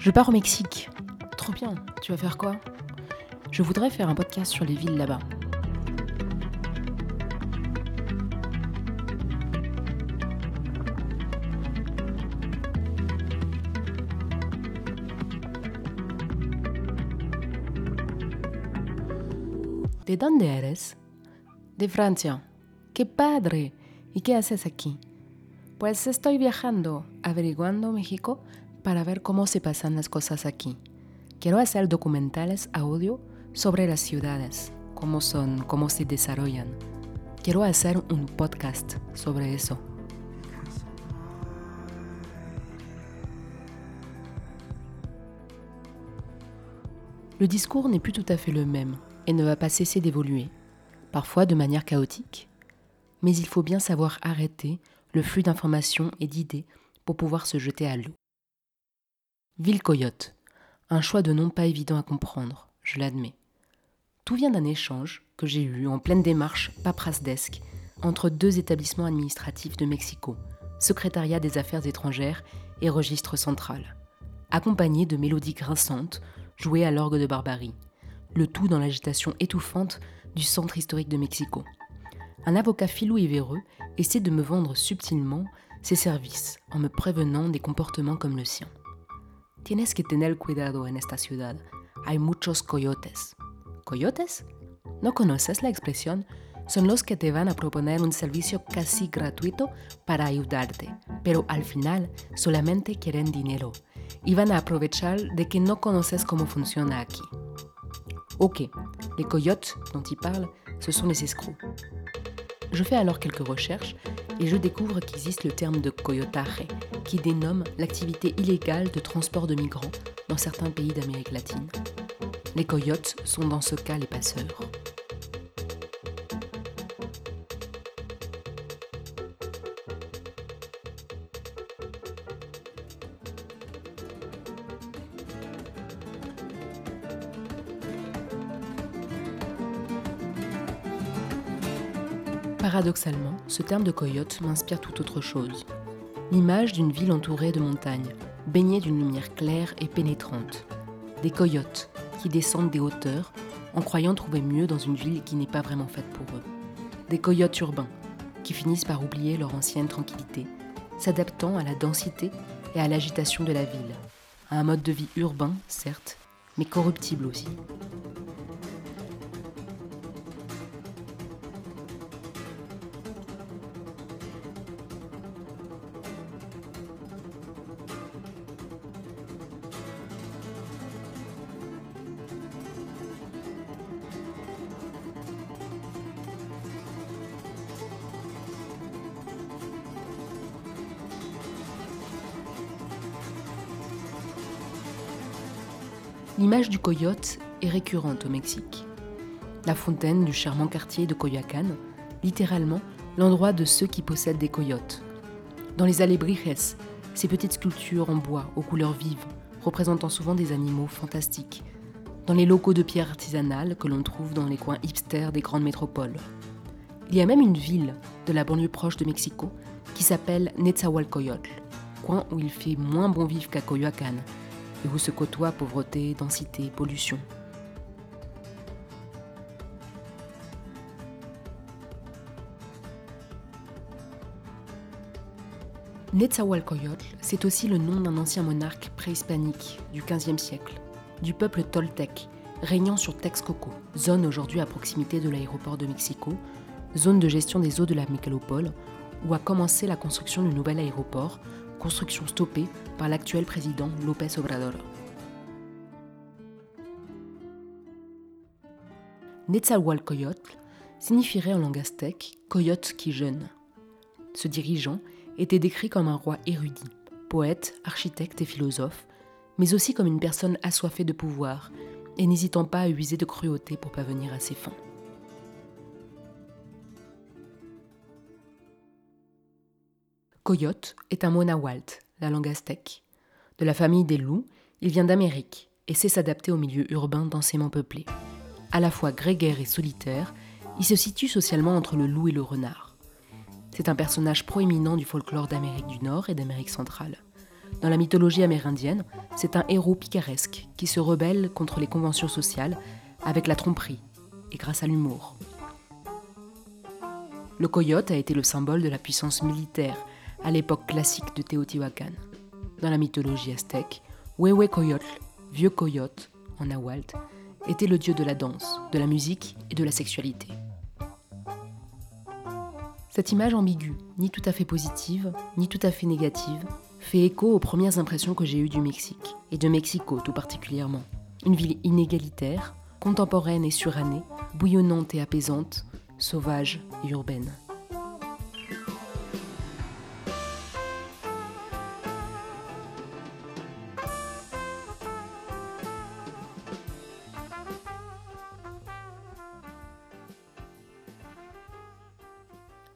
Je pars au Mexique. Trop bien. Tu vas faire quoi? Je voudrais faire un podcast sur les villes là-bas. ¿De dónde eres? De Francia. ¡Qué padre! ¿Y qué haces aquí? Pues estoy viajando, averiguando México para ver cómo se pasan las cosas aquí. Quiero hacer documentales audio sobre las ciudades, cómo son, cómo se desarrollan. Quiero hacer un podcast sobre eso. Le discours n'est plus tout à fait le même et ne va pas cesser d'évoluer, parfois de manière chaotique. Mais il faut bien savoir arrêter le flux d'informations et d'idées pour pouvoir se jeter à l'eau. Ville Coyote. Un choix de nom pas évident à comprendre, je l'admets. Tout vient d'un échange que j'ai eu en pleine démarche paperasdesque entre deux établissements administratifs de Mexico, Secrétariat des Affaires étrangères et Registre central, accompagné de mélodies grinçantes jouées à l'orgue de Barbarie, le tout dans l'agitation étouffante du centre historique de Mexico. Un avocat filou et véreux essaie de me vendre subtilement ses services en me prévenant des comportements comme le sien. Tienes que tener cuidado en esta ciudad. Hay muchos coyotes. ¿Coyotes? ¿No conoces la expresión? Son los que te van a proponer un servicio casi gratuito para ayudarte, pero al final solamente quieren dinero y van a aprovechar de que no conoces cómo funciona aquí. Ok, les coyotes dont il parle, ce sont les escrocs. Je fais alors quelques recherches et je découvre qu'existe le terme de coyotaje, qui dénomme l'activité illégale de transport de migrants dans certains pays d'Amérique latine. Les coyotes sont dans ce cas les passeurs. Paradoxalement, ce terme de coyote m'inspire tout autre chose. L'image d'une ville entourée de montagnes, baignée d'une lumière claire et pénétrante. Des coyotes qui descendent des hauteurs en croyant trouver mieux dans une ville qui n'est pas vraiment faite pour eux. Des coyotes urbains qui finissent par oublier leur ancienne tranquillité, s'adaptant à la densité et à l'agitation de la ville, à un mode de vie urbain, certes, mais corruptible aussi. L'image du coyote est récurrente au Mexique. La fontaine du charmant quartier de Coyoacán, littéralement l'endroit de ceux qui possèdent des coyotes. Dans les alebrijes, ces petites sculptures en bois aux couleurs vives, représentant souvent des animaux fantastiques. Dans les locaux de pierre artisanale que l'on trouve dans les coins hipsters des grandes métropoles. Il y a même une ville de la banlieue proche de Mexico qui s'appelle Netzahualcoyotl, coin où il fait moins bon vivre qu'à Coyoacán, et où se côtoient pauvreté, densité, pollution. Netzahualcoyotl, c'est aussi le nom d'un ancien monarque préhispanique du XVe siècle, du peuple toltèque, régnant sur Texcoco, zone aujourd'hui à proximité de l'aéroport de Mexico, zone de gestion des eaux de la mégalopole, où a commencé la construction du nouvel aéroport construction stoppée par l'actuel président López Obrador. Netzahualcoyotl signifierait en langue aztèque coyote qui jeûne. Ce dirigeant était décrit comme un roi érudit, poète, architecte et philosophe, mais aussi comme une personne assoiffée de pouvoir et n'hésitant pas à user de cruauté pour parvenir à ses fins. Coyote est un mot nahuatl, la langue aztèque. De la famille des loups, il vient d'Amérique et sait s'adapter au milieu urbain densément peuplé. À la fois grégaire et solitaire, il se situe socialement entre le loup et le renard. C'est un personnage proéminent du folklore d'Amérique du Nord et d'Amérique centrale. Dans la mythologie amérindienne, c'est un héros picaresque qui se rebelle contre les conventions sociales avec la tromperie et grâce à l'humour. Le coyote a été le symbole de la puissance militaire à l'époque classique de Teotihuacan. Dans la mythologie aztèque, Huehue Coyotl, vieux coyote en Nahuatl, était le dieu de la danse, de la musique et de la sexualité. Cette image ambiguë, ni tout à fait positive, ni tout à fait négative, fait écho aux premières impressions que j'ai eues du Mexique, et de Mexico tout particulièrement. Une ville inégalitaire, contemporaine et surannée, bouillonnante et apaisante, sauvage et urbaine.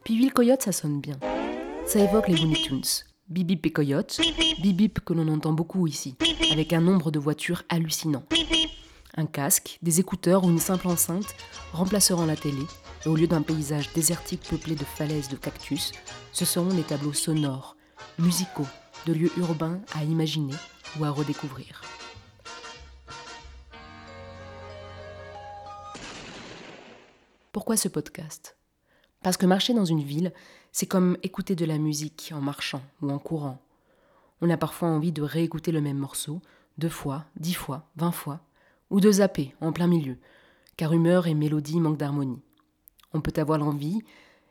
Puis Coyote, ça sonne bien. Ça évoque les Looney Tunes. Bibip et Coyote, bibip que l'on entend beaucoup ici, avec un nombre de voitures hallucinant. Un casque, des écouteurs ou une simple enceinte remplaceront la télé, et au lieu d'un paysage désertique peuplé de falaises de cactus, ce seront des tableaux sonores, musicaux, de lieux urbains à imaginer ou à redécouvrir. Pourquoi ce podcast? Parce que marcher dans une ville, c'est comme écouter de la musique en marchant ou en courant. On a parfois envie de réécouter le même morceau, deux fois, dix fois, vingt fois, ou de zapper en plein milieu, car humeur et mélodie manquent d'harmonie. On peut avoir l'envie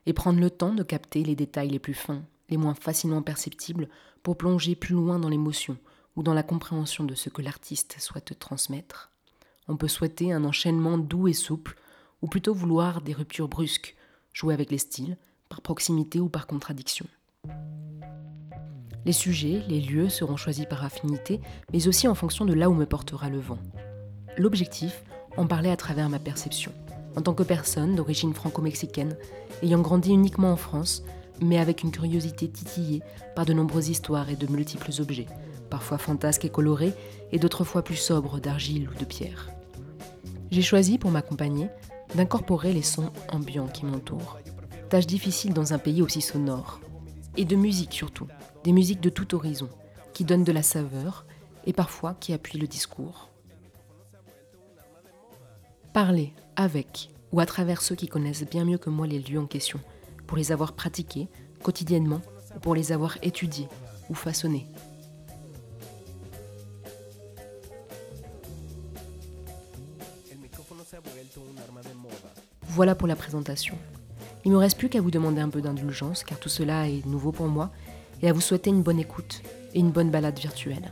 et prendre le temps de capter les détails les plus fins, les moins facilement perceptibles, pour plonger plus loin dans l'émotion ou dans la compréhension de ce que l'artiste souhaite transmettre. On peut souhaiter un enchaînement doux et souple, ou plutôt vouloir des ruptures brusques, jouer avec les styles, par proximité ou par contradiction. Les sujets, les lieux seront choisis par affinité, mais aussi en fonction de là où me portera le vent. L'objectif, en parler à travers ma perception, en tant que personne d'origine franco-mexicaine, ayant grandi uniquement en France, mais avec une curiosité titillée par de nombreuses histoires et de multiples objets, parfois fantasques et colorés, et d'autres fois plus sobres d'argile ou de pierre. J'ai choisi pour m'accompagner d'incorporer les sons ambiants qui m'entourent. Tâche difficile dans un pays aussi sonore. Et de musique surtout, des musiques de tout horizon, qui donnent de la saveur et parfois qui appuient le discours. Parler avec ou à travers ceux qui connaissent bien mieux que moi les lieux en question, pour les avoir pratiqués quotidiennement ou pour les avoir étudiés ou façonnés Voilà pour la présentation. Il ne me reste plus qu'à vous demander un peu d'indulgence, car tout cela est nouveau pour moi, et à vous souhaiter une bonne écoute et une bonne balade virtuelle.